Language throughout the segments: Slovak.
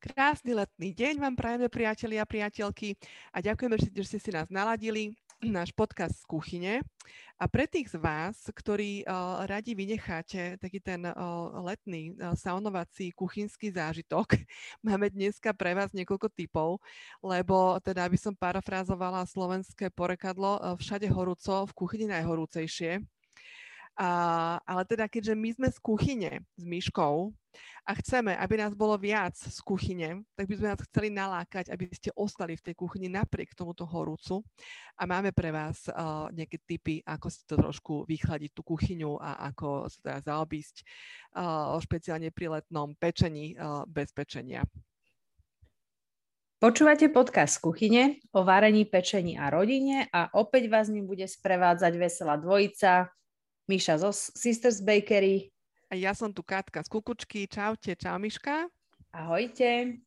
Krásny letný deň vám prajeme, priatelia a priateľky a ďakujeme, že ste si nás naladili náš podcast z kuchyne. A pre tých z vás, ktorí uh, radi vynecháte taký ten uh, letný uh, saunovací kuchynský zážitok, máme dneska pre vás niekoľko typov, lebo teda by som parafrázovala slovenské porekadlo uh, všade horúco, v kuchyni najhorúcejšie. Ale teda keďže my sme z kuchyne s myškou a chceme, aby nás bolo viac z kuchyne, tak by sme vás chceli nalákať, aby ste ostali v tej kuchyni napriek tomuto horúcu. A máme pre vás uh, nejaké tipy, ako si to trošku vychladiť tú kuchyňu a ako sa teda zaobísť uh, špeciálne pri letnom pečení uh, bez pečenia. Počúvate podcast kuchyne o varení, pečení a rodine a opäť vás ním bude sprevádzať veselá dvojica Miša zo Sisters Bakery. A ja som tu Katka z Kukučky. Čaute, čau Miška. Ahojte.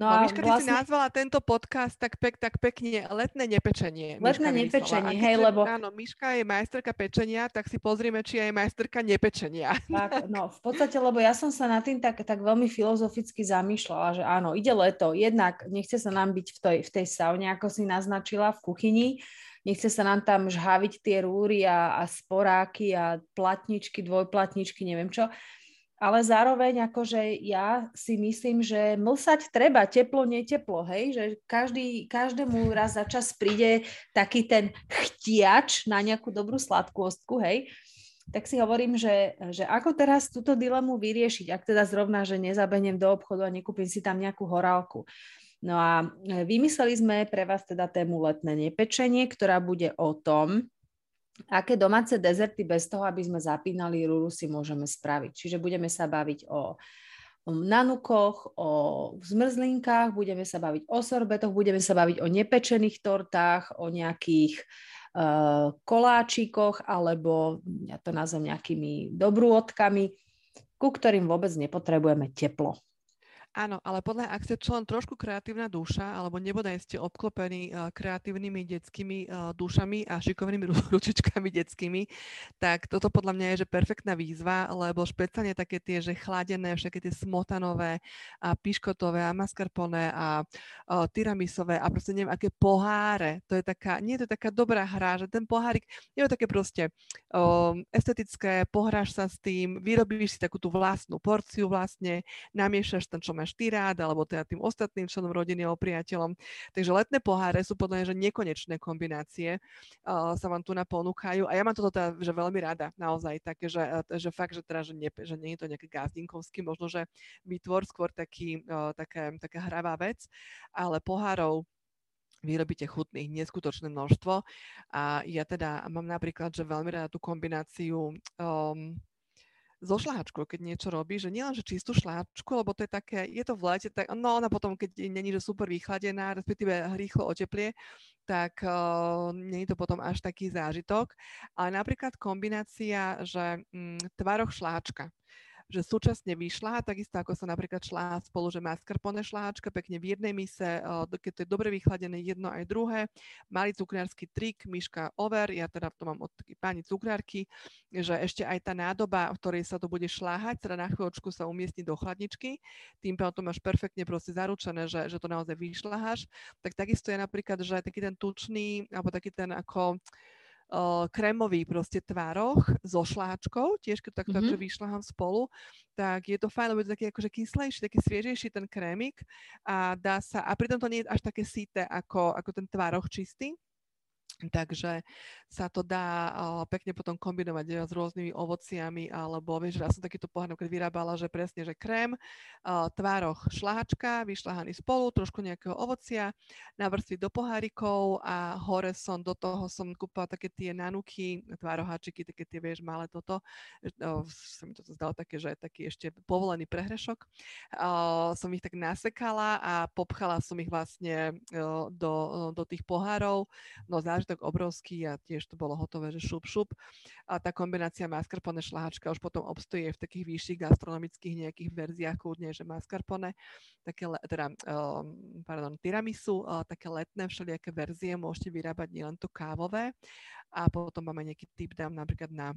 No, no a Miška, vlastne... ty si nazvala tento podcast tak, pek, tak pekne letné nepečenie. Letné Miška nepečenie, hej, lebo... Áno, Miška je majsterka pečenia, tak si pozrieme, či je majsterka nepečenia. Tak, no, v podstate, lebo ja som sa nad tým tak, tak veľmi filozoficky zamýšľala, že áno, ide leto, jednak nechce sa nám byť v tej, v tej saune, ako si naznačila, v kuchyni, nechce sa nám tam žhaviť tie rúry a, a sporáky a platničky, dvojplatničky, neviem čo. Ale zároveň akože ja si myslím, že mlsať treba, teplo, neteplo, hej, že každý, každému raz za čas príde taký ten chtiač na nejakú dobrú sladkostku, hej, tak si hovorím, že, že ako teraz túto dilemu vyriešiť, ak teda zrovna, že nezabehnem do obchodu a nekúpim si tam nejakú horálku. No a e, vymysleli sme pre vás teda tému letné nepečenie, ktorá bude o tom, aké domáce dezerty bez toho, aby sme zapínali rúru, si môžeme spraviť. Čiže budeme sa baviť o, nanukoch, o zmrzlinkách, budeme sa baviť o sorbetoch, budeme sa baviť o nepečených tortách, o nejakých uh, koláčikoch alebo ja to nazvem nejakými dobrôdkami, ku ktorým vôbec nepotrebujeme teplo. Áno, ale podľa ak ste člen trošku kreatívna duša, alebo nebodaj ste obklopení uh, kreatívnymi detskými uh, dušami a šikovnými ručičkami detskými, tak toto podľa mňa je že perfektná výzva, lebo špeciálne také tie, že chladené, všetky tie smotanové a piškotové a mascarpone a uh, tiramisové a proste neviem, aké poháre. To je taká, nie je to taká dobrá hra, že ten pohárik je také proste um, estetické, pohráš sa s tým, vyrobíš si takú tú vlastnú porciu vlastne, namiešaš ten, čo máš ty rád, alebo teda tým ostatným členom rodiny alebo priateľom. Takže letné poháre sú podľa mňa, že nekonečné kombinácie uh, sa vám tu naponúkajú. A ja mám toto teda, že veľmi rada, naozaj, také, že, že fakt, že teda, že, nie, že nie je to nejaký gazdinkovský, možno, že vytvor skôr taký, uh, také, taká hravá vec, ale pohárov vyrobíte chutných neskutočné množstvo. A ja teda mám napríklad, že veľmi rada tú kombináciu um, so šláčkou, keď niečo robí, že nielen, že čistú šláčku, lebo to je také, je to v lete, tak, no ona potom, keď není, že super vychladená, respektíve rýchlo oteplie, tak uh, nie je to potom až taký zážitok. Ale napríklad kombinácia, že mm, tvaroch šláčka že súčasne vyšla, takisto ako sa napríklad šla spolu, že mascarpone šláčka pekne v jednej mise, keď to je dobre vychladené jedno aj druhé. Mali cukrársky trik, myška over, ja teda to mám od pani cukrárky, že ešte aj tá nádoba, v ktorej sa to bude šláhať, teda na chvíľočku sa umiestni do chladničky, tým pádom máš perfektne proste zaručené, že, že to naozaj vyšľaháš. Tak takisto je napríklad, že taký ten tučný, alebo taký ten ako krémový proste tvároch so šláčkou, tiež keď takto mm-hmm. vyšľahám spolu, tak je to fajn, lebo je to taký akože kyslejší, taký sviežejší ten krémik a dá sa, a pritom to nie je až také síte ako, ako ten tvároch čistý, Takže sa to dá pekne potom kombinovať s rôznymi ovociami, alebo vieš, ja som takýto pohľad keď vyrábala, že presne, že krém, tvároch šláčka, vyšľahaný spolu, trošku nejakého ovocia, navrstviť do pohárikov a hore som, do toho som kúpala také tie nanuky, tvároháčiky, také tie, vieš, malé toto, sa mi to zdalo také, že taký ešte povolený prehrešok. Som ich tak nasekala a popchala som ich vlastne uh, do, uh, do tých pohárov, no zážitok zážitok obrovský a tiež to bolo hotové, že šup, šup. A tá kombinácia mascarpone šláčka už potom obstojí v takých vyšších gastronomických nejakých verziách, kľudne, že mascarpone, také, teda, um, pardon, tiramisu, uh, také letné všelijaké verzie, môžete vyrábať nielen to kávové. A potom máme nejaký typ, dám napríklad na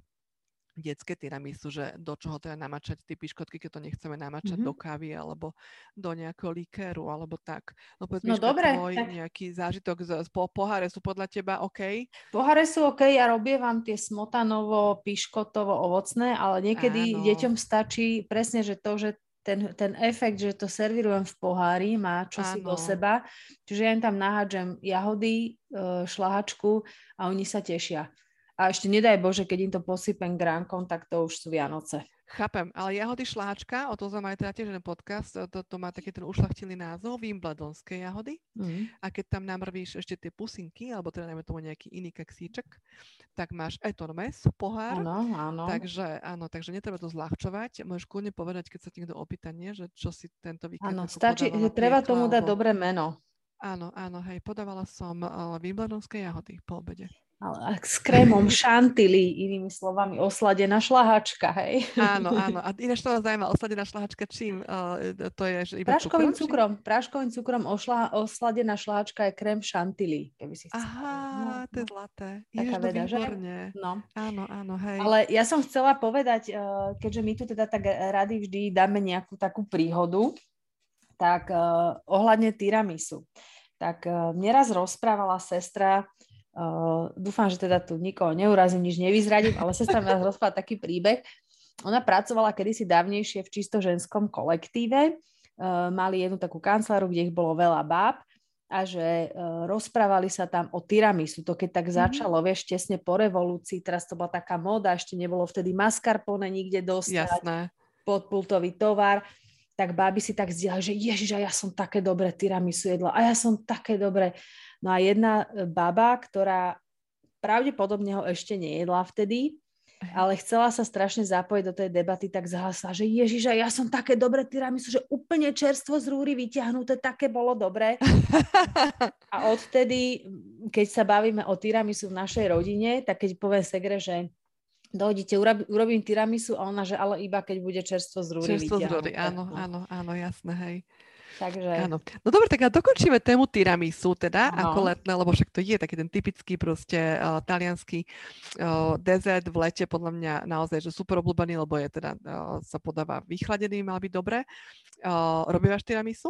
detské tiramisu, že do čoho teda namačať tie piškotky, keď to nechceme namačať mm-hmm. do kávy alebo do nejakého likéru alebo tak. No povedz no dobre, tvoj tak... nejaký zážitok z, z po, poháre sú podľa teba OK? Poháre sú OK, ja robievam tie smotanovo, piškotovo, ovocné, ale niekedy Áno. deťom stačí presne, že to, že ten, ten efekt, že to servírujem v pohári, má čosi do seba. Čiže ja im tam nahádžem jahody, e, šlahačku a oni sa tešia. A ešte nedaj Bože, keď im to posypem gránkom, tak to už sú Vianoce. Chápem, ale jahody šláčka, o to sme mali teda tiež jeden podcast, to, to má taký ten ušlachtilý názov, Wimbledonské jahody. Mm. A keď tam namrvíš ešte tie pusinky, alebo teda najmä tomu nejaký iný keksíček, tak máš etormes, pohár. Áno, áno. Takže, áno, takže netreba to zľahčovať. Môžeš kľudne povedať, keď sa ti niekto opýta, nie, že čo si tento víkend Áno, stačí, treba tomu dať alebo... dobré meno. Áno, áno, hej, podávala som uh, Wimbledonské jahody po obede ale s krémom šantilí, inými slovami, osladená šlahačka, hej? Áno, áno. A ináč to vás zaujíma, osladená šlahačka čím? Uh, to je že iba Práškovým cukrom? cukrom. Práškovým cukrom ošla, osladená šlahačka je krém šantilí, keby si chcela. Aha, no, to je no. zlaté. Taká veda, že? No. Áno, áno, hej. Ale ja som chcela povedať, uh, keďže my tu teda tak rady vždy dáme nejakú takú príhodu, tak uh, ohľadne tiramisu. Tak uh, mne raz rozprávala sestra, Uh, dúfam, že teda tu nikoho neurazím, nič nevyzradím, ale sestra mi nás rozpráva taký príbeh. Ona pracovala kedysi dávnejšie v čisto ženskom kolektíve. Uh, mali jednu takú kanceláru, kde ich bolo veľa báb a že uh, rozprávali sa tam o tiramisu. To keď tak mm-hmm. začalo, vieš, tesne po revolúcii, teraz to bola taká móda, ešte nebolo vtedy mascarpone nikde dostať, Jasné. podpultový tovar tak báby si tak zdieľali, že ježiš, a ja som také dobré tiramisu jedla, a ja som také dobré. No a jedna e, baba, ktorá pravdepodobne ho ešte nejedla vtedy, ale chcela sa strašne zapojiť do tej debaty, tak zahlasila, že Ježiš, ja som také dobré tiramisu, že úplne čerstvo z rúry vyťahnuté, také bolo dobré. A odtedy, keď sa bavíme o tiramisu v našej rodine, tak keď poviem Segre, že dojdite, urobím tiramisu a ona, že ale iba keď bude čerstvo z rúry Čerstvo z rúry, áno, no. áno, áno, jasné, hej. Takže... Áno. No dobre, tak a dokončíme tému tiramisu teda, no. ako letné, lebo však to je taký ten typický proste uh, talianský uh, dezert v lete, podľa mňa naozaj, že super obľúbený, lebo je teda, uh, sa podáva vychladený, mal byť dobre. Uh, robívaš tiramisu?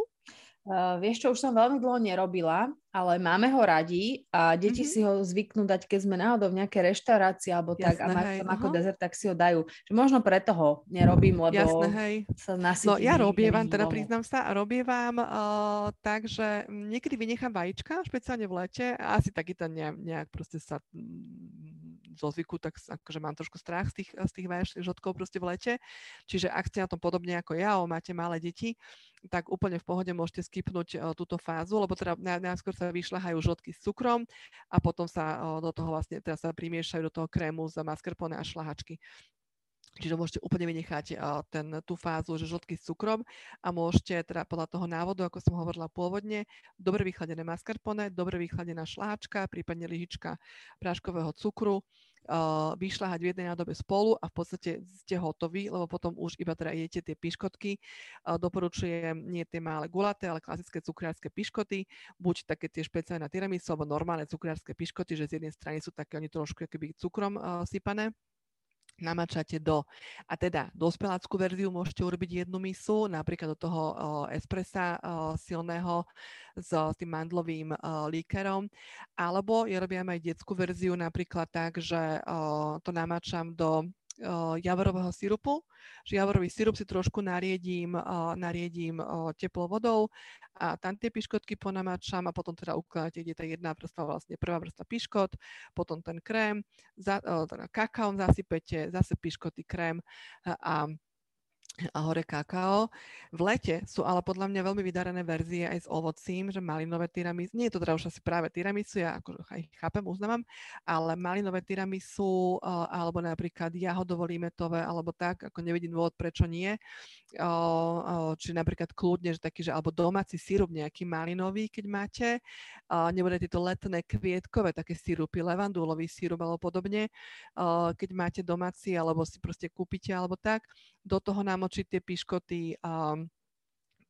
Uh, vieš čo, už som veľmi dlho nerobila, ale máme ho radi a deti mm-hmm. si ho zvyknú dať, keď sme náhodou v nejakej reštaurácii alebo Jasné, tak a majú tam ako dezert, tak si ho dajú. Že možno preto ho nerobím, lebo Jasné, hej. sa nasytím. No ja robievam, teda priznám sa, robievam uh, tak, že niekedy vynechám vajíčka, špeciálne v lete a asi taký ten nejak, nejak proste sa mm, zo zvyku, tak akože mám trošku strach z tých, z tých žodkov proste v lete. Čiže ak ste na tom podobne ako ja, o máte malé deti, tak úplne v pohode môžete skipnúť uh, túto fázu, lebo teda najskôr sa vyšľahajú žltky s cukrom a potom sa uh, do toho vlastne teraz sa primiešajú do toho krému za mascarpone a šlahačky. Čiže môžete úplne vynechať ten, tú fázu, že žltky s cukrom a môžete teda podľa toho návodu, ako som hovorila pôvodne, dobre vychladené mascarpone, dobre vychladená šláčka, prípadne lyžička práškového cukru, vyšľahať v jednej nádobe spolu a v podstate ste hotoví, lebo potom už iba teda jete tie piškotky. Doporučujem nie tie malé gulaté, ale klasické cukriarské piškoty, buď také tie špeciálne na tiramisu, alebo normálne cukriarské piškoty, že z jednej strany sú také oni trošku keby cukrom sypané namačate do, a teda dospeláckú verziu môžete urobiť jednu misu, napríklad do toho uh, espressa uh, silného s, s tým mandlovým uh, líkerom, alebo ja robím aj detskú verziu napríklad tak, že uh, to namáčam do javorového sirupu, že javorový sirup si trošku nariedím, nariedím teplou vodou a tam tie piškotky ponamáčam a potom teda ukladáte, kde tá jedna vrstva, vlastne prvá vrstva piškot, potom ten krém, za, teda kakaom zasypete, zase piškoty, krém a a hore kakao. V lete sú ale podľa mňa veľmi vydarené verzie aj s ovocím, že malinové tiramisu, nie je to teda už asi práve tiramisu, ja ako aj chápem, uznávam, ale malinové tiramisu alebo napríklad jahodovo-limetové alebo tak, ako nevidím dôvod, prečo nie. Či napríklad kľudne, že taký, že alebo domáci sírup nejaký malinový, keď máte, nebude tieto letné kvietkové také sírupy, levandulový sírup alebo podobne, keď máte domáci alebo si proste kúpite alebo tak, do toho nám namočiť tie piškoty um,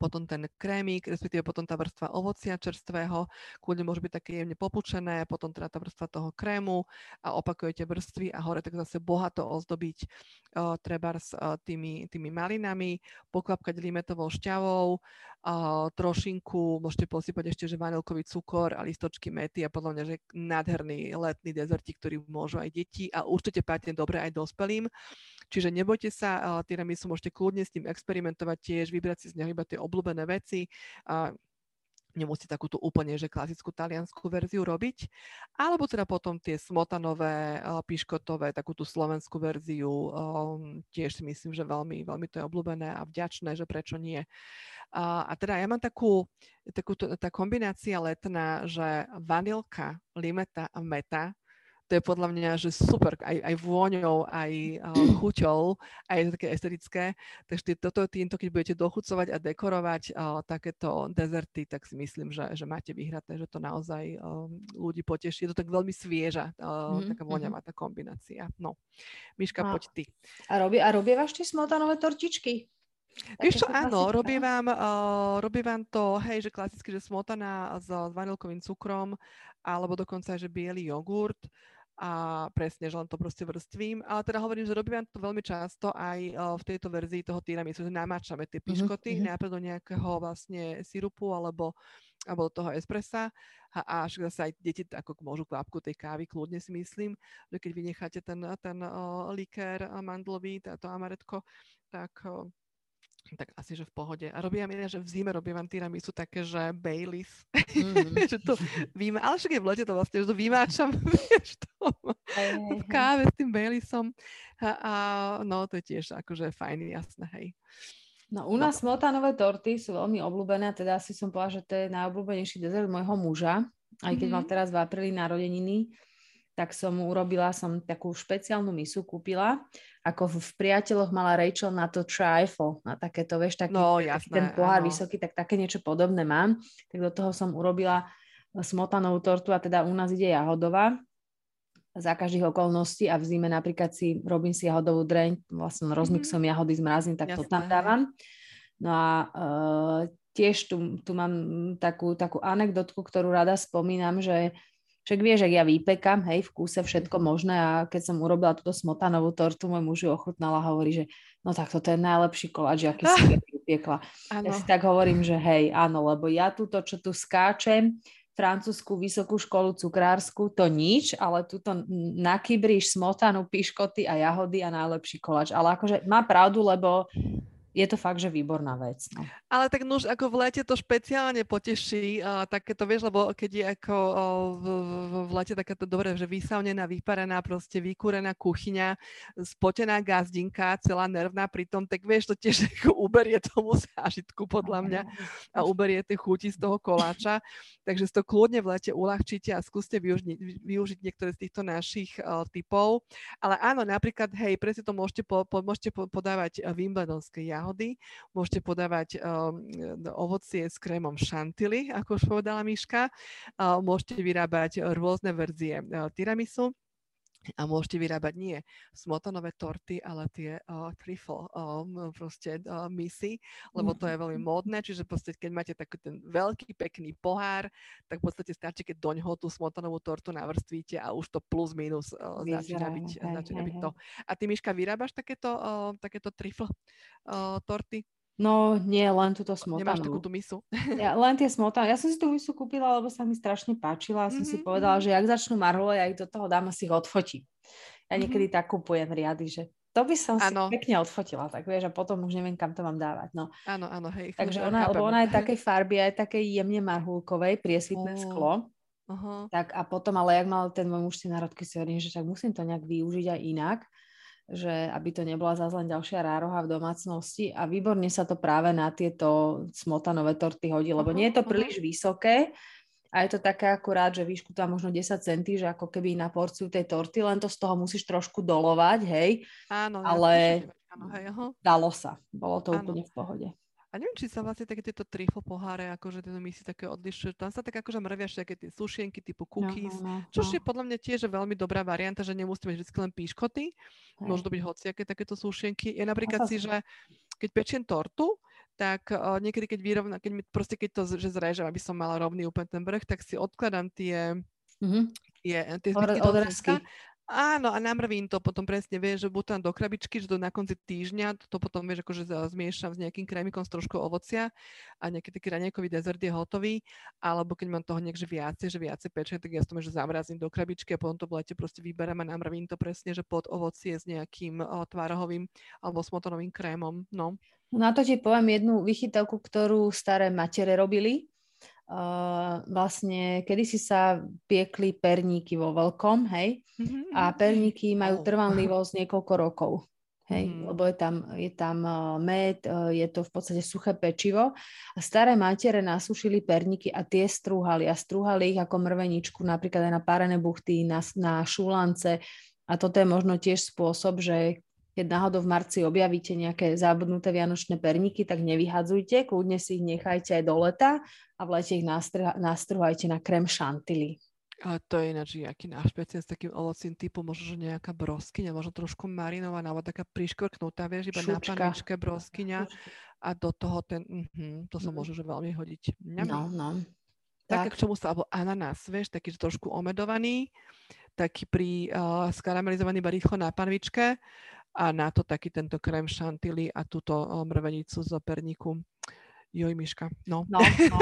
potom ten krémik, respektíve potom tá vrstva ovocia čerstvého, kľudne môže byť také jemne popučené, potom teda tá vrstva toho krému a opakujete vrstvy a hore tak zase bohato ozdobiť uh, treba s uh, tými, tými malinami, poklapkať limetovou šťavou, uh, trošinku, môžete posypať ešte, že vanilkový cukor a listočky mety a podľa mňa, že nádherný letný dezertík, ktorý môžu aj deti a určite pátne dobre aj dospelým. Čiže nebojte sa, tiramisu môžete kľudne s tým experimentovať tiež, vybrať si z neho iba tie obľúbené veci. A nemusíte takúto úplne, že klasickú taliansku verziu robiť, alebo teda potom tie smotanové, piškotové, takú slovenskú verziu, um, tiež si myslím, že veľmi, veľmi to je obľúbené a vďačné, že prečo nie. A, a teda ja mám takú, takú tá kombinácia letná, že vanilka, limeta a meta to je podľa mňa, že super, aj, aj vôňou, aj uh, chuťou, aj je to také estetické. Takže toto, týmto, keď budete dochucovať a dekorovať uh, takéto dezerty, tak si myslím, že, že máte vyhraté, že to naozaj uh, ľudí poteší. Je to tak veľmi svieža, uh, mm-hmm. taká voňavá tá kombinácia. No, Miška, a, poď ty. A, robí, a robievaš tie smotanové tortičky? Vieš čo, áno, robievam, uh, robievam to, hej, že klasicky, že smotana s, s vanilkovým cukrom, alebo dokonca, že biely jogurt a presne, že len to proste vrstvím. Ale teda hovorím, že robím to veľmi často aj uh, v tejto verzii toho tiramisu, že namáčame tie mhm, piškoty mm-hmm. najprv do nejakého vlastne sirupu alebo, alebo toho espressa a až zase aj deti ako môžu kvapku tej kávy, kľudne si myslím, že keď vynecháte ten, ten uh, likér mandlový, to amaretko, tak uh, tak asi, že v pohode. A robím ja, že v zime robím tiramisu také, že Baileys. Mm. že to víme, ale však je v lete to vlastne, že to vymáčam, vieš, to, hey, hey, v káve s tým Baileysom. A, a, no, to je tiež akože fajn, jasné, hej. No u nás no. smotanové torty sú veľmi obľúbené, teda si som povedala, že to je najobľúbenejší dezert môjho muža, aj keď mm-hmm. mal teraz v apríli narodeniny tak som urobila som takú špeciálnu misu, kúpila, ako v priateľoch mala Rachel na to trifle, na takéto, vieš, taký, no, jasné, taký ten pohár áno. vysoký, tak také niečo podobné mám. Tak do toho som urobila smotanovú tortu a teda u nás ide jahodová za každých okolností a v zime napríklad si robím si jahodovú dreň, vlastne rozmixom mm-hmm. jahody zmrazím, tak Jasné. to tam dávam. No a uh, tiež tu, tu mám takú, takú anekdotku, ktorú rada spomínam, že však vieš, ak ja vypekam, hej, v kúse všetko možné a keď som urobila túto smotanovú tortu, môj muž ju ochutnala a hovorí, že no tak toto je najlepší koláč, aký si vypiekla. Ja si tak hovorím, že hej, áno, lebo ja túto, čo tu skáčem, francúzskú vysokú školu cukrársku, to nič, ale tuto nakybríš smotanu, piškoty a jahody a najlepší koláč. Ale akože má pravdu, lebo je to fakt, že výborná vec. No. Ale tak nuž, ako v lete to špeciálne poteší, uh, takéto, vieš, lebo keď je ako v, v, v lete takáto dobre, že vysavnená, vyparená, proste vykúrená kuchyňa, spotená gazdinka, celá nervná pritom, tak vieš, to tiež ako uberie tomu zážitku podľa mňa a uberie tie chuti z toho koláča. Takže si to kľudne v lete uľahčíte a skúste využiť, využiť niektoré z týchto našich uh, typov. Ale áno, napríklad, hej, presne to môžete, po, po, môžete po, podávať wimbledonské ja jahody. Môžete podávať um, ovocie s krémom chantilly, ako už povedala Miška. Uh, môžete vyrábať rôzne verzie uh, tiramisu a môžete vyrábať nie smotanové torty, ale tie uh, trifle um, proste uh, misy, lebo to je veľmi mhm. módne, čiže proste keď máte taký ten veľký pekný pohár, tak v podstate stačí, keď doňho tú smotanovú tortu navrstvíte a už to plus minus uh, začína byť, hej, začína hej, byť to. A ty, Miška, vyrábaš takéto, uh, takéto trifle uh, torty? No nie, len túto smotanu. Nemáš takú tú misu? Ja, len tie smotany. Ja som si tú misu kúpila, lebo sa mi strašne páčila a som mm-hmm. si povedala, mhm. že ak začnú marhule, ja ich do toho dám a si ich odfotím. Ja niekedy mm-hmm. tak kúpujem riady, že to by som ano. si pekne odfotila, tak vieš, a potom už neviem, kam to mám dávať. No. Áno, áno, hej. Takže ona, lebo ona je takej farby, aj takej jemne marhulkovej, priesvitné oh. sklo. Uh-huh. Tak a potom, ale jak mal ten môj muž si národky, si hovorím, že tak musím to nejak využiť aj inak že aby to nebola zase len ďalšia rároha v domácnosti a výborne sa to práve na tieto smotanové torty hodí, lebo nie je to príliš vysoké a je to také akurát, že výšku tam možno 10 centí, že ako keby na porciu tej torty, len to z toho musíš trošku dolovať, hej. Áno, ale ja áno, hej, dalo sa, bolo to áno. úplne v pohode. A neviem, či sa vlastne také tieto trifle poháre, akože tieto si také odlišujú. Tam sa tak akože mrvia také tie sušienky typu cookies, no, no, no. čo je podľa mňa tiež veľmi dobrá varianta, že nemusíme mať vždy len píškoty. Môžu to byť hociaké takéto sušienky. Je napríklad si, že keď pečiem tortu, tak uh, niekedy, keď vyrovna, keď mi, proste keď to, že zrežem, aby som mala rovný úplne ten vrch, tak si odkladám tie, mm-hmm. tie, tie zbytky Od, Áno, a namrvím to potom presne, vieš, že buď tam do krabičky, že to na konci týždňa, to potom, vieš, akože zmiešam s nejakým krémikom s trošku ovocia a nejaký taký raňajkový dezert je hotový, alebo keď mám toho niekde viacej, že viacej peče, tak ja to že zamrazím do krabičky a potom to v lete proste vyberám a namrvím to presne, že pod ovocie s nejakým o, tvárohovým alebo smotonovým krémom, no. Na to ti poviem jednu vychytavku, ktorú staré matere robili Uh, vlastne kedysi sa piekli perníky vo veľkom, hej, a perníky majú trvanlivosť niekoľko rokov, hej, mm-hmm. lebo je tam, je tam uh, med, uh, je to v podstate suché pečivo. A staré matere nasušili perníky a tie strúhali a strúhali ich ako mrveničku napríklad aj na párené buchty, na, na šulance. A toto je možno tiež spôsob, že keď náhodou v marci objavíte nejaké zabudnuté vianočné perníky, tak nevyhadzujte, kľudne si ich nechajte aj do leta a v lete ich nastrhajte na krem šantily. Ale to je ináč jaký náš s takým ovocím typu, možno, že nejaká broskyňa, možno trošku marinovaná, alebo taká priškvrknutá, vieš, iba Šučka. na paničke broskyňa a do toho ten, uh-huh, to sa mm. môže že veľmi hodiť. Ňam. No, no. Tak, tak. k čomu sa, alebo ananás, vieš, taký trošku omedovaný, taký pri uh, skaramelizovaný rýchlo na panvičke a na to taký tento krém šantilly a túto mrvenicu z perníku. Joj, Miška. No. no, no.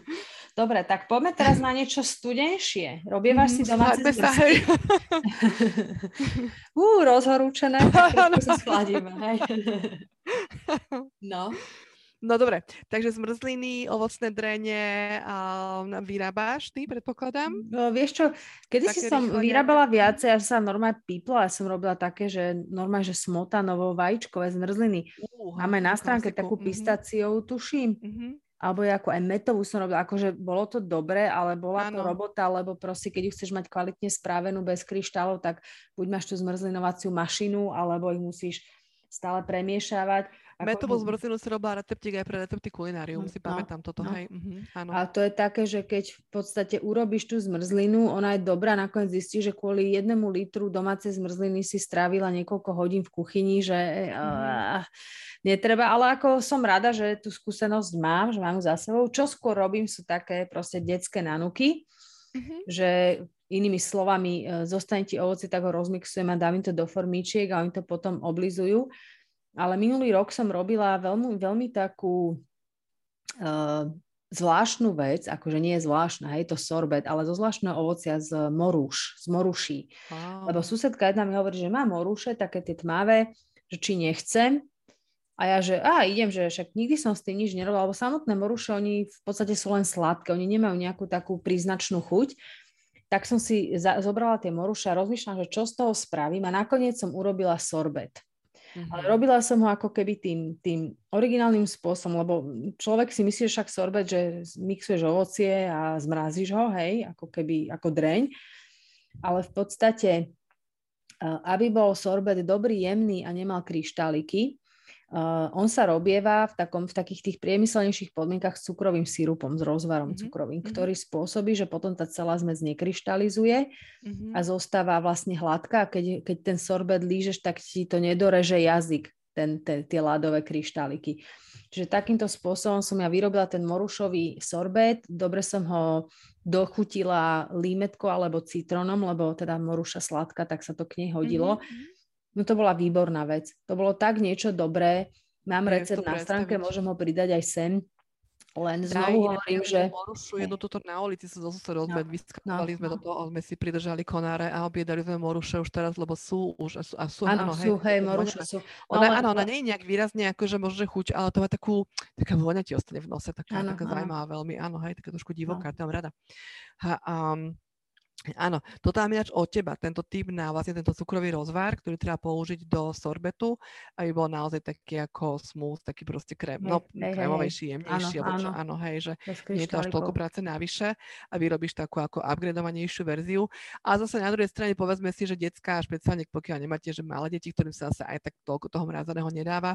Dobre, tak poďme teraz na niečo studenšie. Robievaš si domáce sa, hej. Ú, rozhorúčené, sa schladíme, hej. no. No dobre, takže zmrzliny, ovocné drene uh, vyrábáš ty, predpokladám? No, vieš čo, kedy si som vyrábala viacej, až sa normálne pípla, ja som robila také, že normálne, že smotanovo vajíčkové zmrzliny. Uh, Máme na stránke klasiku. takú mhm. pistáciou, tuším. Uh-huh alebo ako aj metovú som robila, akože bolo to dobre, ale bola ano. to robota, lebo proste keď ju chceš mať kvalitne správenú bez kryštálov, tak buď máš tú zmrzlinovaciu mašinu, alebo ich musíš stále premiešavať. Metovú zmrzlinu si robila receptík aj pre recepty kulinárium, si no, pamätám toto, no. hej. Uh-huh, áno. A to je také, že keď v podstate urobíš tú zmrzlinu, ona je dobrá, nakoniec zistí, že kvôli jednému litru domácej zmrzliny si strávila niekoľko hodín v kuchyni, že uh, netreba, ale ako som rada, že tú skúsenosť mám, že mám za sebou. Čo skôr robím, sú také proste detské nanuky, uh-huh. že inými slovami, e, zostane ti ovoci, tak ho rozmixujem a dám im to do formíčiek a oni to potom oblizujú ale minulý rok som robila veľmi, veľmi takú uh, zvláštnu vec, akože nie je zvláštna, hej, to sorbet, ale zo zvláštneho ovocia z morúš, z moruší. Wow. Lebo susedka jedna mi hovorí, že má morúše, také tie tmavé, že či nechcem. A ja, že a idem, že však nikdy som s tým nič nerobila, lebo samotné moruše, oni v podstate sú len sladké, oni nemajú nejakú takú príznačnú chuť. Tak som si za, zobrala tie moruše a rozmýšľam, že čo z toho spravím a nakoniec som urobila sorbet. Mm-hmm. Ale robila som ho ako keby tým, tým originálnym spôsobom, lebo človek si myslí, však sorbet, že mixuješ ovocie a zmrazíš ho, hej, ako keby, ako dreň. Ale v podstate, aby bol sorbet dobrý, jemný a nemal kryštáliky, Uh, on sa robieva v, takom, v takých tých priemyselnejších podmienkach s cukrovým sirupom, s rozvarom mm-hmm. cukrovým, mm-hmm. ktorý spôsobí, že potom tá celá zmes nekryštalizuje mm-hmm. a zostáva vlastne hladká. Keď, keď ten sorbet lížeš, tak ti to nedoreže jazyk, ten, ten, tie ľadové kryštáliky. Čiže takýmto spôsobom som ja vyrobila ten morušový sorbet, dobre som ho dochutila límetko alebo citrónom, lebo teda moruša sladká, tak sa to k nej hodilo. Mm-hmm No to bola výborná vec. To bolo tak niečo dobré. Mám recept na stránke, môžem ho pridať aj sem. Len znovu hovorím, že... Morušu, jedno tuto na ulici sa zo susedov no, no, sme no. do toho, sme si pridržali konáre a objedali sme moruše už teraz, lebo sú už a sú, a sú áno, sú, hej, moruše sú. No, ona, áno, ona nie je nejak výrazne, akože môže chuť, ale to má takú, taká vôňa ti ostane v nose, taká, áno, taká áno. zaujímavá veľmi, áno, hej, taká trošku divoká, no. tam rada. Ha, um, Áno, toto mám ináč od teba, tento typ na vlastne tento cukrový rozvar, ktorý treba použiť do sorbetu, aby bol naozaj taký ako smooth, taký proste krém, no, hej, krémovejší, jemnejší, áno, alebo čo, áno. áno, hej, že nie je to až toľko práce navyše a vyrobíš takú ako upgradovanejšiu verziu. A zase na druhej strane povedzme si, že detská, špeciálne pokiaľ nemáte, že malé deti, ktorým sa zase aj tak toľko toho mrázaného nedáva,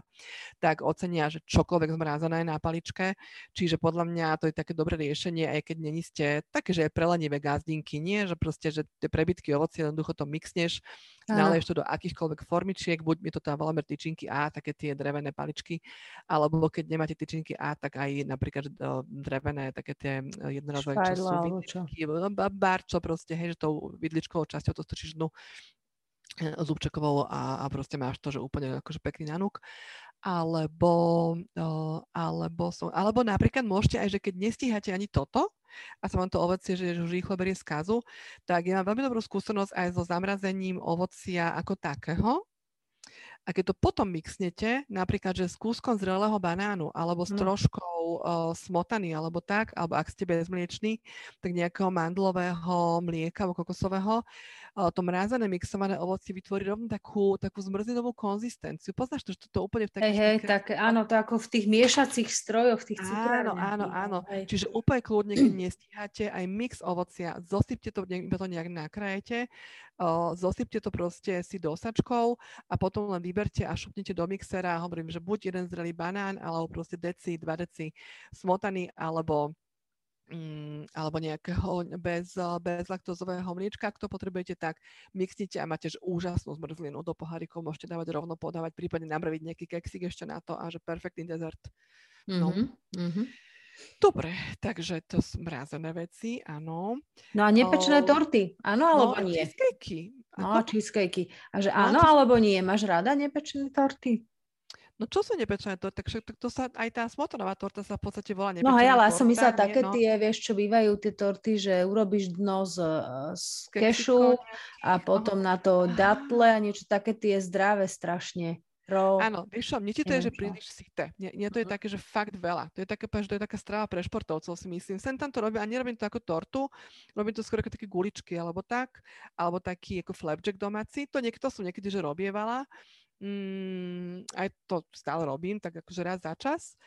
tak ocenia, že čokoľvek zmrázané na paličke, čiže podľa mňa to je také dobré riešenie, aj keď není ste také, že je prelenivé gazdinky, nie, že proste, že tie prebytky ovocie jednoducho to mixneš, naleješ to do akýchkoľvek formičiek, buď mi to tam voláme tyčinky A, také tie drevené paličky, alebo keď nemáte tyčinky A, tak aj napríklad drevené, také tie jednorazové, čo sú vidličky, barčo proste, hej, že tou vidličkovou časťou to strčíš dnu zúbčekovou a, a proste máš to, že úplne akože pekný nanúk. Alebo, alebo, som, alebo napríklad môžete aj, že keď nestíhate ani toto a sa vám to ovocie, že rýchlo berie skazu, tak ja mám veľmi dobrú skúsenosť aj so zamrazením ovocia ako takého. A keď to potom mixnete, napríklad, že s kúskom zrelého banánu alebo s hm. troškou uh, smotany alebo tak, alebo ak ste bezmliečný, tak nejakého mandlového mlieka alebo kokosového, to mrázané mixované ovocie vytvorí rovno takú, takú zmrzlinovú konzistenciu. Poznáš to, že to úplne v takých... Hej, hej, tak áno, to ako v tých miešacích strojoch, v tých Áno, áno, áno. Hej. Čiže úplne kľudne, keď nestíhate, aj mix ovocia, zosypte to, iba to nejak nakrajete, uh, zosypte to proste si dosačkou a potom len vyberte a šupnite do mixera, hovorím, že buď jeden zrelý banán, alebo proste deci, dva deci smotany, alebo mm, alebo nejakého bez, bez laktózového mliečka, ak to potrebujete, tak mixnite a máte úžasnú zmrzlinu do pohárikov, môžete dávať rovno podávať, prípadne nabraviť nejaký keksik ešte na to a že perfektný dezert. No. Mm-hmm. Dobre, takže to sú mrazené veci, áno. No a nepečené o... torty, áno alebo no, nie? cheesecakey. No, cheesecakey. A že no, áno no, alebo nie? Máš rada nepečené torty? No čo sú nepečené torty? Tak, tak to sa, aj tá smotanová torta sa v podstate volá nepečená No hej, ale ja som myslela také no. tie, vieš, čo bývajú tie torty, že urobíš dno z, z kešu a potom na to datle a niečo také tie zdravé strašne. Ro... Áno, vieš čo, mne ti to je, že príliš sité. Nie, nie to je uh-huh. také, že fakt veľa. To je také, že to je taká strava pre športovcov, si myslím. Sem tam to robím a nerobím to ako tortu, robím to skôr ako také guličky alebo tak, alebo taký ako flapjack domáci. To niekto som niekedy, že robievala, Mm, aj to stále robím, tak akože raz za čas.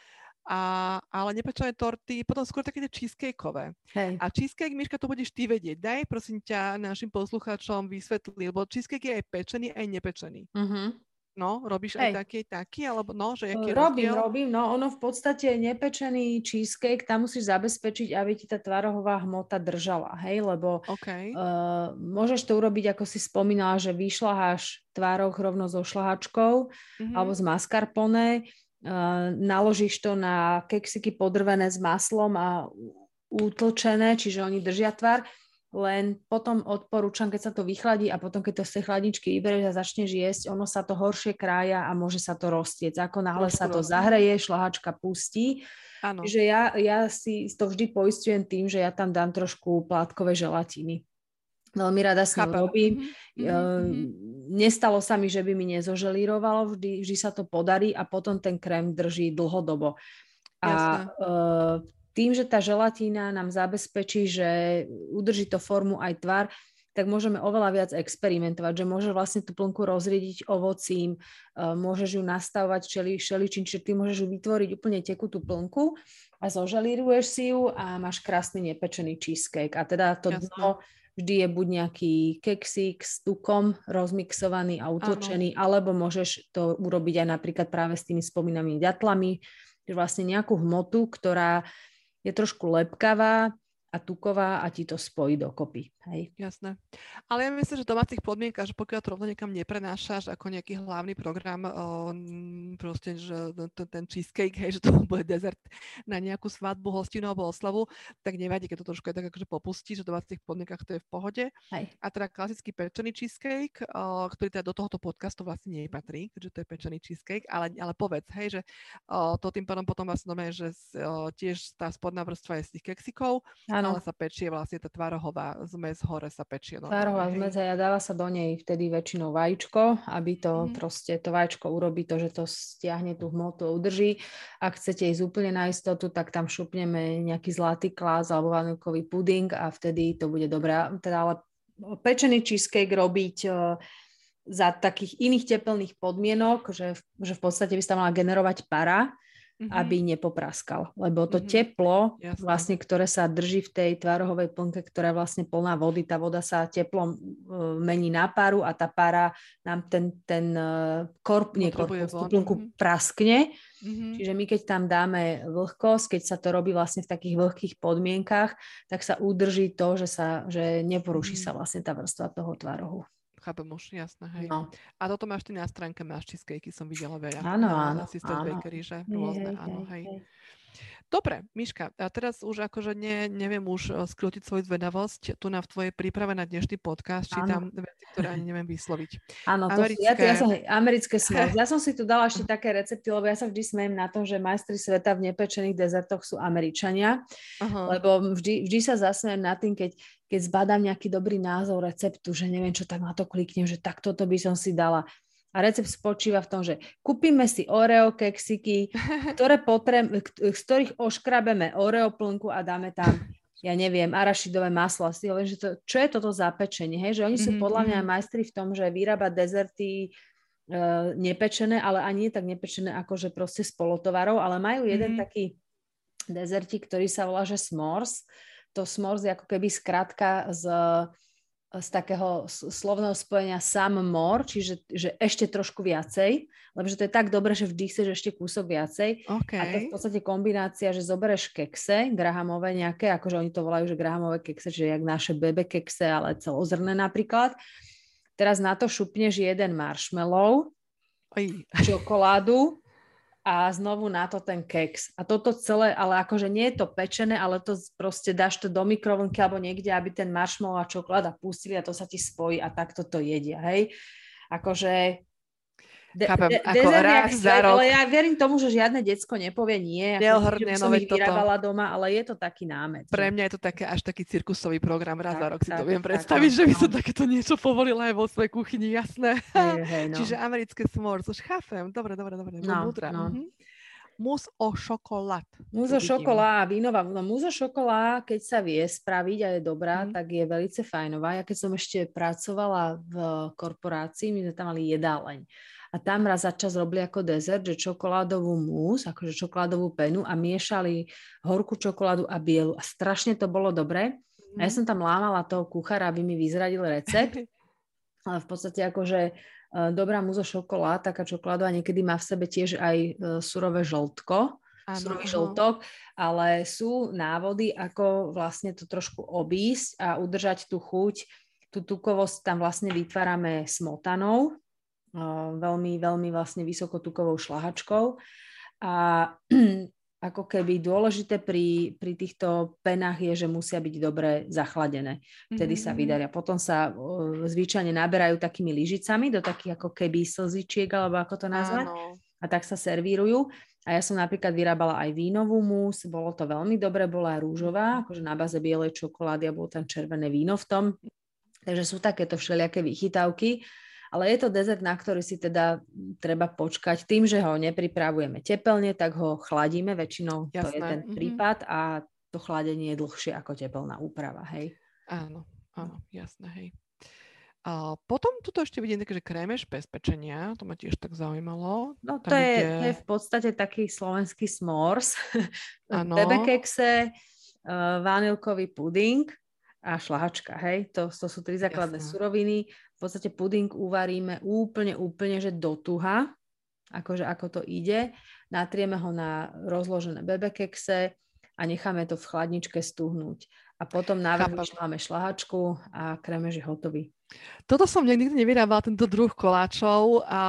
A, ale nepečené torty, potom skôr také cheesecakeové. Hej. A cheesecake, Miška, to budeš ty vedieť. Daj, prosím ťa, našim poslucháčom vysvetli, lebo cheesecake je aj pečený, aj nepečený. Uh-huh. No, robíš Hej. aj taký, taký, alebo no, že aký Robím, rozdiel? robím, no ono v podstate nepečený cheesecake, tam musíš zabezpečiť, aby ti tá tvarohová hmota držala, hej, lebo okay. uh, môžeš to urobiť, ako si spomínala, že vyšľaháš tvároch rovno so šlahačkou mm-hmm. alebo z mascarpone, uh, naložíš to na keksiky podrvené s maslom a utlčené, čiže oni držia tvar len potom odporúčam, keď sa to vychladí a potom, keď to z tej chladničky vyberieš a začneš jesť, ono sa to horšie krája a môže sa to roztiec. Ako náhle sa to zahreje, šlahačka pustí. Ano. Čiže ja, ja si to vždy poistujem tým, že ja tam dám trošku plátkové želatiny. Veľmi rada s ním robím. Mm-hmm. Nestalo sa mi, že by mi nezoželírovalo, vždy, vždy sa to podarí a potom ten krém drží dlhodobo. A uh, tým, že tá želatína nám zabezpečí, že udrží to formu aj tvar, tak môžeme oveľa viac experimentovať, že môžeš vlastne tú plnku rozriediť ovocím, e, môžeš ju nastavovať šeli, šeličím, čiže ty môžeš ju vytvoriť úplne tekutú plnku a zožalíruješ si ju a máš krásny nepečený cheesecake. A teda to Jasne. dno vždy je buď nejaký keksík s tukom rozmixovaný a utočený, ano. alebo môžeš to urobiť aj napríklad práve s tými spomínanými ďatlami, že vlastne nejakú hmotu, ktorá je trošku lepkavá a tuková a ti to spojí dokopy. Hej. Jasné. Ale ja myslím, že v domácich podmienkach, že pokiaľ to rovno niekam neprenášaš ako nejaký hlavný program, o, proste, že ten cheesecake, hej, že to bude dezert na nejakú svadbu, hostinu alebo oslavu, tak nevadí, keď to trošku je tak akože popustí, že v domácich podmienkach to je v pohode. Hej. A teda klasický pečený cheesecake, o, ktorý teda do tohoto podcastu vlastne nepatrí, keďže to je pečený cheesecake, ale, ale povedz, hej, že o, to tým pádom potom vlastne že o, tiež tá spodná vrstva je z tých keksikov, ale sa pečie vlastne tá tvarohová zmes hore sa pečie. Tvarohová zmes a dáva sa do nej vtedy väčšinou vajíčko, aby to mm. proste to vajíčko urobí to, že to stiahne tú hmotu a udrží. Ak chcete ísť úplne na istotu, tak tam šupneme nejaký zlatý klás alebo vanilkový puding a vtedy to bude dobré. Teda ale pečený cheesecake robiť uh, za takých iných teplných podmienok, že, že v podstate by sa mala generovať para, mm-hmm. aby nepopraskal. Lebo to mm-hmm. teplo, Jasne. vlastne, ktoré sa drží v tej tvarohovej plnke, ktorá je vlastne plná vody, tá voda sa teplom uh, mení na páru a tá pára nám ten, ten uh, korp, nie korp, tú plnku mm-hmm. praskne. Mm-hmm. Čiže my keď tam dáme vlhkosť, keď sa to robí vlastne v takých vlhkých podmienkach, tak sa udrží to, že, sa, že neporuší mm-hmm. sa vlastne tá vrstva toho tvarohu. Chápem už, jasné, hej. No. A toto máš ty na stránke, máš cheesecake, som videla veľa. Áno, áno. Sister Bakery, že rôzne, áno, hej. hej. Dobre, Miška, a teraz už akože ne, neviem už uh, skrútiť svoju zvedavosť tu na v tvojej príprave na dnešný podcast, či tam veci, ktoré ani neviem vysloviť. Áno, to americké... ja, ja som, americké smel. Ja som si tu dala ešte také recepty, lebo ja sa vždy smejem na tom, že majstri sveta v nepečených dezertoch sú Američania, uh-huh. lebo vždy, vždy sa zasmejem na tým, keď, keď zbadám nejaký dobrý názov receptu, že neviem, čo tak na to kliknem, že takto by som si dala a recept spočíva v tom, že kúpime si Oreo keksiky, ktoré potrem, z ktorých oškrabeme Oreo plnku a dáme tam ja neviem, arašidové maslo. Asi hovorím, že to, čo je toto za pečenie, hej? Že oni sú mm-hmm. podľa mňa mhm. majstri v tom, že vyrába dezerty uh, nepečené, ale ani nie tak nepečené ako že proste z polotovarov, ale majú jeden mm-hmm. taký dezertík, ktorý sa volá, že s'mores. To s'mores je ako keby skratka z z takého slovného spojenia sam more, čiže že ešte trošku viacej, lebo že to je tak dobré, že vždy chceš ešte kúsok viacej. Okay. A to je v podstate kombinácia, že zoberieš kekse, grahamové nejaké, akože oni to volajú, že grahamové kekse, že jak naše bebe kekse, ale celozrné napríklad. Teraz na to šupneš jeden marshmallow, Oj. čokoládu, a znovu na to ten keks. A toto celé, ale akože nie je to pečené, ale to proste dáš to do mikrovlnky alebo niekde, aby ten marshmallow a čokoláda pustili a to sa ti spojí a takto to jedia, hej. Akože De- Chápem, de- ako raz za rok. Ale ja verím tomu, že žiadne decko nepovie nie. Neohrne, som ich vyrábala toto. doma, ale je to taký námet. Pre mňa je to také, až taký cirkusový program. Raz tak, za rok si tak, to viem tak, predstaviť, tak, že by som no. takéto niečo povolila aj vo svojej kuchyni, jasné. Hej, hej, no. Čiže americké s'mores, už chápem. Dobre, dobre, dobre. No, no. Mhm. Mus o šokolát. Mus o šokolá, vínová. No mus o šokolá, keď sa vie spraviť a je dobrá, mm. tak je veľmi fajnová. Ja keď som ešte pracovala v korporácii, my sme tam mali jedáleň a tam raz za čas robili ako dezert, že čokoládovú mús, akože čokoládovú penu a miešali horkú čokoládu a bielu. A strašne to bolo dobré. A ja mhm. som tam lámala toho kuchára, aby mi vyzradil recept, ale v podstate akože e, dobrá múzo šokolád, taká čokoládová niekedy má v sebe tiež aj e, surové žltko, ano, surový žltok, ale sú návody, ako vlastne to trošku obísť a udržať tú chuť, tú tukovosť tam vlastne vytvárame smotanou, veľmi, veľmi vlastne vysokotukovou šlahačkou. A ako keby dôležité pri, pri týchto penách je, že musia byť dobre zachladené. Vtedy mm-hmm. sa vydaria. Potom sa uh, zvyčajne naberajú takými lyžicami do takých ako keby slzičiek, alebo ako to nazvať. Áno. A tak sa servírujú. A ja som napríklad vyrábala aj vínovú mus, bolo to veľmi dobre, bola rúžová, akože na baze bielej čokolády a bolo tam červené víno v tom. Takže sú takéto všelijaké vychytávky ale je to dezert, na ktorý si teda treba počkať. Tým, že ho nepripravujeme tepelne, tak ho chladíme, väčšinou Jasné. to je ten mm-hmm. prípad a to chladenie je dlhšie ako tepelná úprava, hej? Áno, áno, jasné, hej. A potom tuto ešte vidím také, že krémeš bez pečenia, to ma tiež tak zaujímalo. No to, je, kde... to je v podstate taký slovenský s'mores. Áno. Bebekekse, uh, vanilkový puding a šlahačka, hej? To, to sú tri základné Jasné. suroviny v podstate puding uvaríme úplne, úplne, že do tuha, akože ako to ide. Natrieme ho na rozložené bebekekse a necháme to v chladničke stuhnúť. A potom na máme šlahačku a kremež je hotový. Toto som nikdy nevyrábala, tento druh koláčov, a,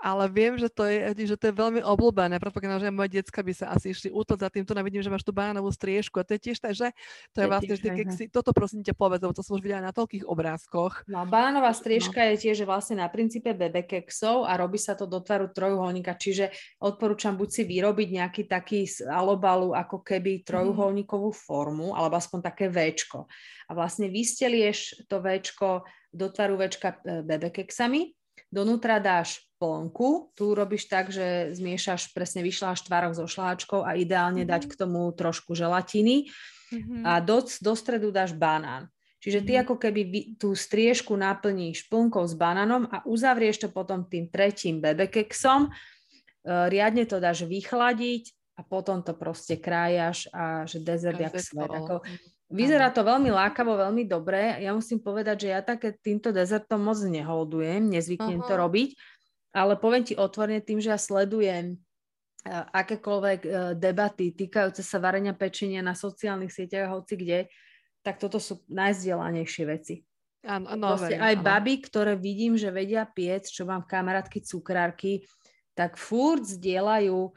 ale viem, že to, je, že to je veľmi obľúbené. Predpokladám, že moje decka by sa asi išli útoť za týmto. Vidím, že máš tu banánovú striežku a to je tiež tak, že to je, je vlastne vždy, keď si, toto prosím ťa povedz, lebo to som už videla na toľkých obrázkoch. No, banánová striežka no. je tiež vlastne na princípe bebekeksov a robí sa to do tvaru trojuholníka, čiže odporúčam buď si vyrobiť nejaký taký alobalu ako keby trojuholníkovú formu, alebo aspoň také Včko. A vlastne vystelieš to Včko do tvaru večka e, bebekeksami, donútra dáš plnku, tu robíš tak, že zmiešaš, presne vyšľaš tvárok so šláčkou a ideálne mm-hmm. dať k tomu trošku želatiny mm-hmm. a do, do stredu dáš banán. Čiže ty mm-hmm. ako keby tú striežku naplníš plnkou s banánom a uzavrieš to potom tým tretím bebekeksom riadne to dáš vychladiť a potom to proste krájaš a že dezert jak svet. Ako, vyzerá to veľmi lákavo, veľmi dobre. Ja musím povedať, že ja také týmto dezertom moc neholdujem, nezvyknem uh-huh. to robiť, ale poviem ti otvorene tým, že ja sledujem akékoľvek e, debaty týkajúce sa varenia pečenia na sociálnych sieťach, hoci kde, tak toto sú najzdielanejšie veci. Áno, áno, aj áno. baby, ktoré vidím, že vedia piec, čo mám kamarátky cukrárky, tak furt zdieľajú e,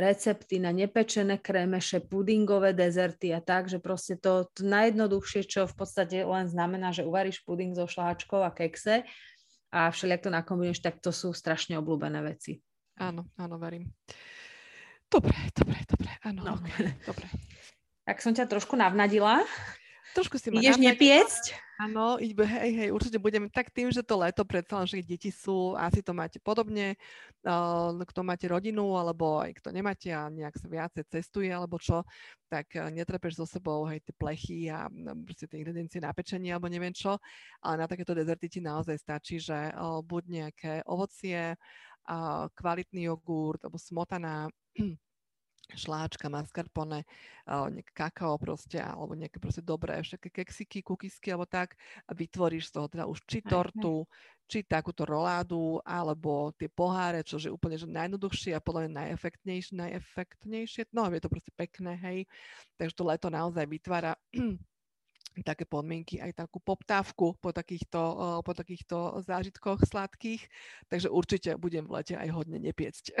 recepty na nepečené krémeše, pudingové dezerty a tak, že proste to, to najjednoduchšie, čo v podstate len znamená, že uvaríš puding so šláčkou a kekse a všelijak to nakombinuješ, tak to sú strašne obľúbené veci. Áno, áno, verím. Dobre, dobre, dobre, áno, no. okay, dobre. Tak som ťa trošku navnadila. Trošku si ma Ideš nepiecť? Áno, hej, hej, určite budem. Tak tým, že to leto predsa že deti sú, asi to máte podobne, uh, kto máte rodinu, alebo aj kto nemáte a nejak sa viacej cestuje, alebo čo, tak uh, netrepeš so sebou, hej, tie plechy a um, proste tie ingrediencie na pečenie, alebo neviem čo, ale na takéto dezerty ti naozaj stačí, že uh, buď nejaké ovocie, uh, kvalitný jogurt, alebo smotana, šláčka, mascarpone, kakao proste, alebo nejaké proste dobré všetky keksiky, kukisky alebo tak a vytvoríš z toho teda už či tortu, či takúto roládu, alebo tie poháre, čo je úplne že najjednoduchšie a podľa mňa najefektnejšie, najefektnejšie, no je to proste pekné, hej. Takže to leto naozaj vytvára také podmienky, aj takú poptávku po takýchto, po takýchto zážitkoch sladkých, takže určite budem v lete aj hodne nepiecť.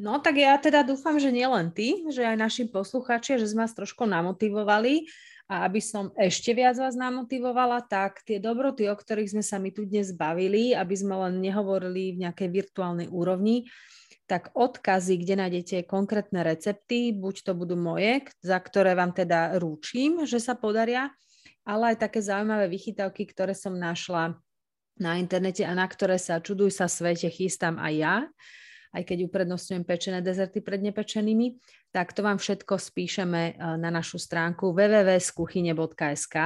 No tak ja teda dúfam, že nielen ty, že aj naši poslucháči, že sme vás trošku namotivovali a aby som ešte viac vás namotivovala, tak tie dobroty, o ktorých sme sa my tu dnes bavili, aby sme len nehovorili v nejakej virtuálnej úrovni, tak odkazy, kde nájdete konkrétne recepty, buď to budú moje, za ktoré vám teda rúčim, že sa podaria, ale aj také zaujímavé vychytavky, ktoré som našla na internete a na ktoré sa čuduj sa svete chystám aj ja, aj keď uprednostňujem pečené dezerty pred nepečenými, tak to vám všetko spíšeme e, na našu stránku www.skuchyne.sk.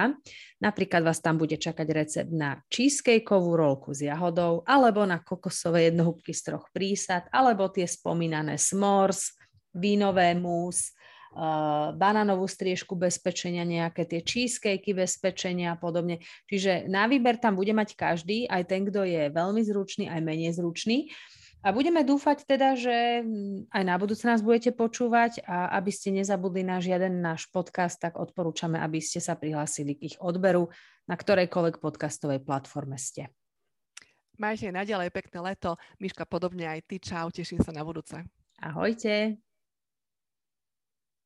Napríklad vás tam bude čakať recept na cheesecakeovú rolku s jahodou, alebo na kokosové jednohúbky z troch prísad, alebo tie spomínané s'mores, vínové mús, banánovú striežku bez pečenia, nejaké tie cheesecakey bez pečenia a podobne. Čiže na výber tam bude mať každý, aj ten, kto je veľmi zručný, aj menej zručný. A budeme dúfať teda, že mm, aj na budúce nás budete počúvať a aby ste nezabudli na žiaden náš podcast, tak odporúčame, aby ste sa prihlásili k ich odberu na ktorejkoľvek podcastovej platforme ste. Majte naďalej pekné leto. Miška, podobne aj ty. Čau, teším sa na budúce. Ahojte.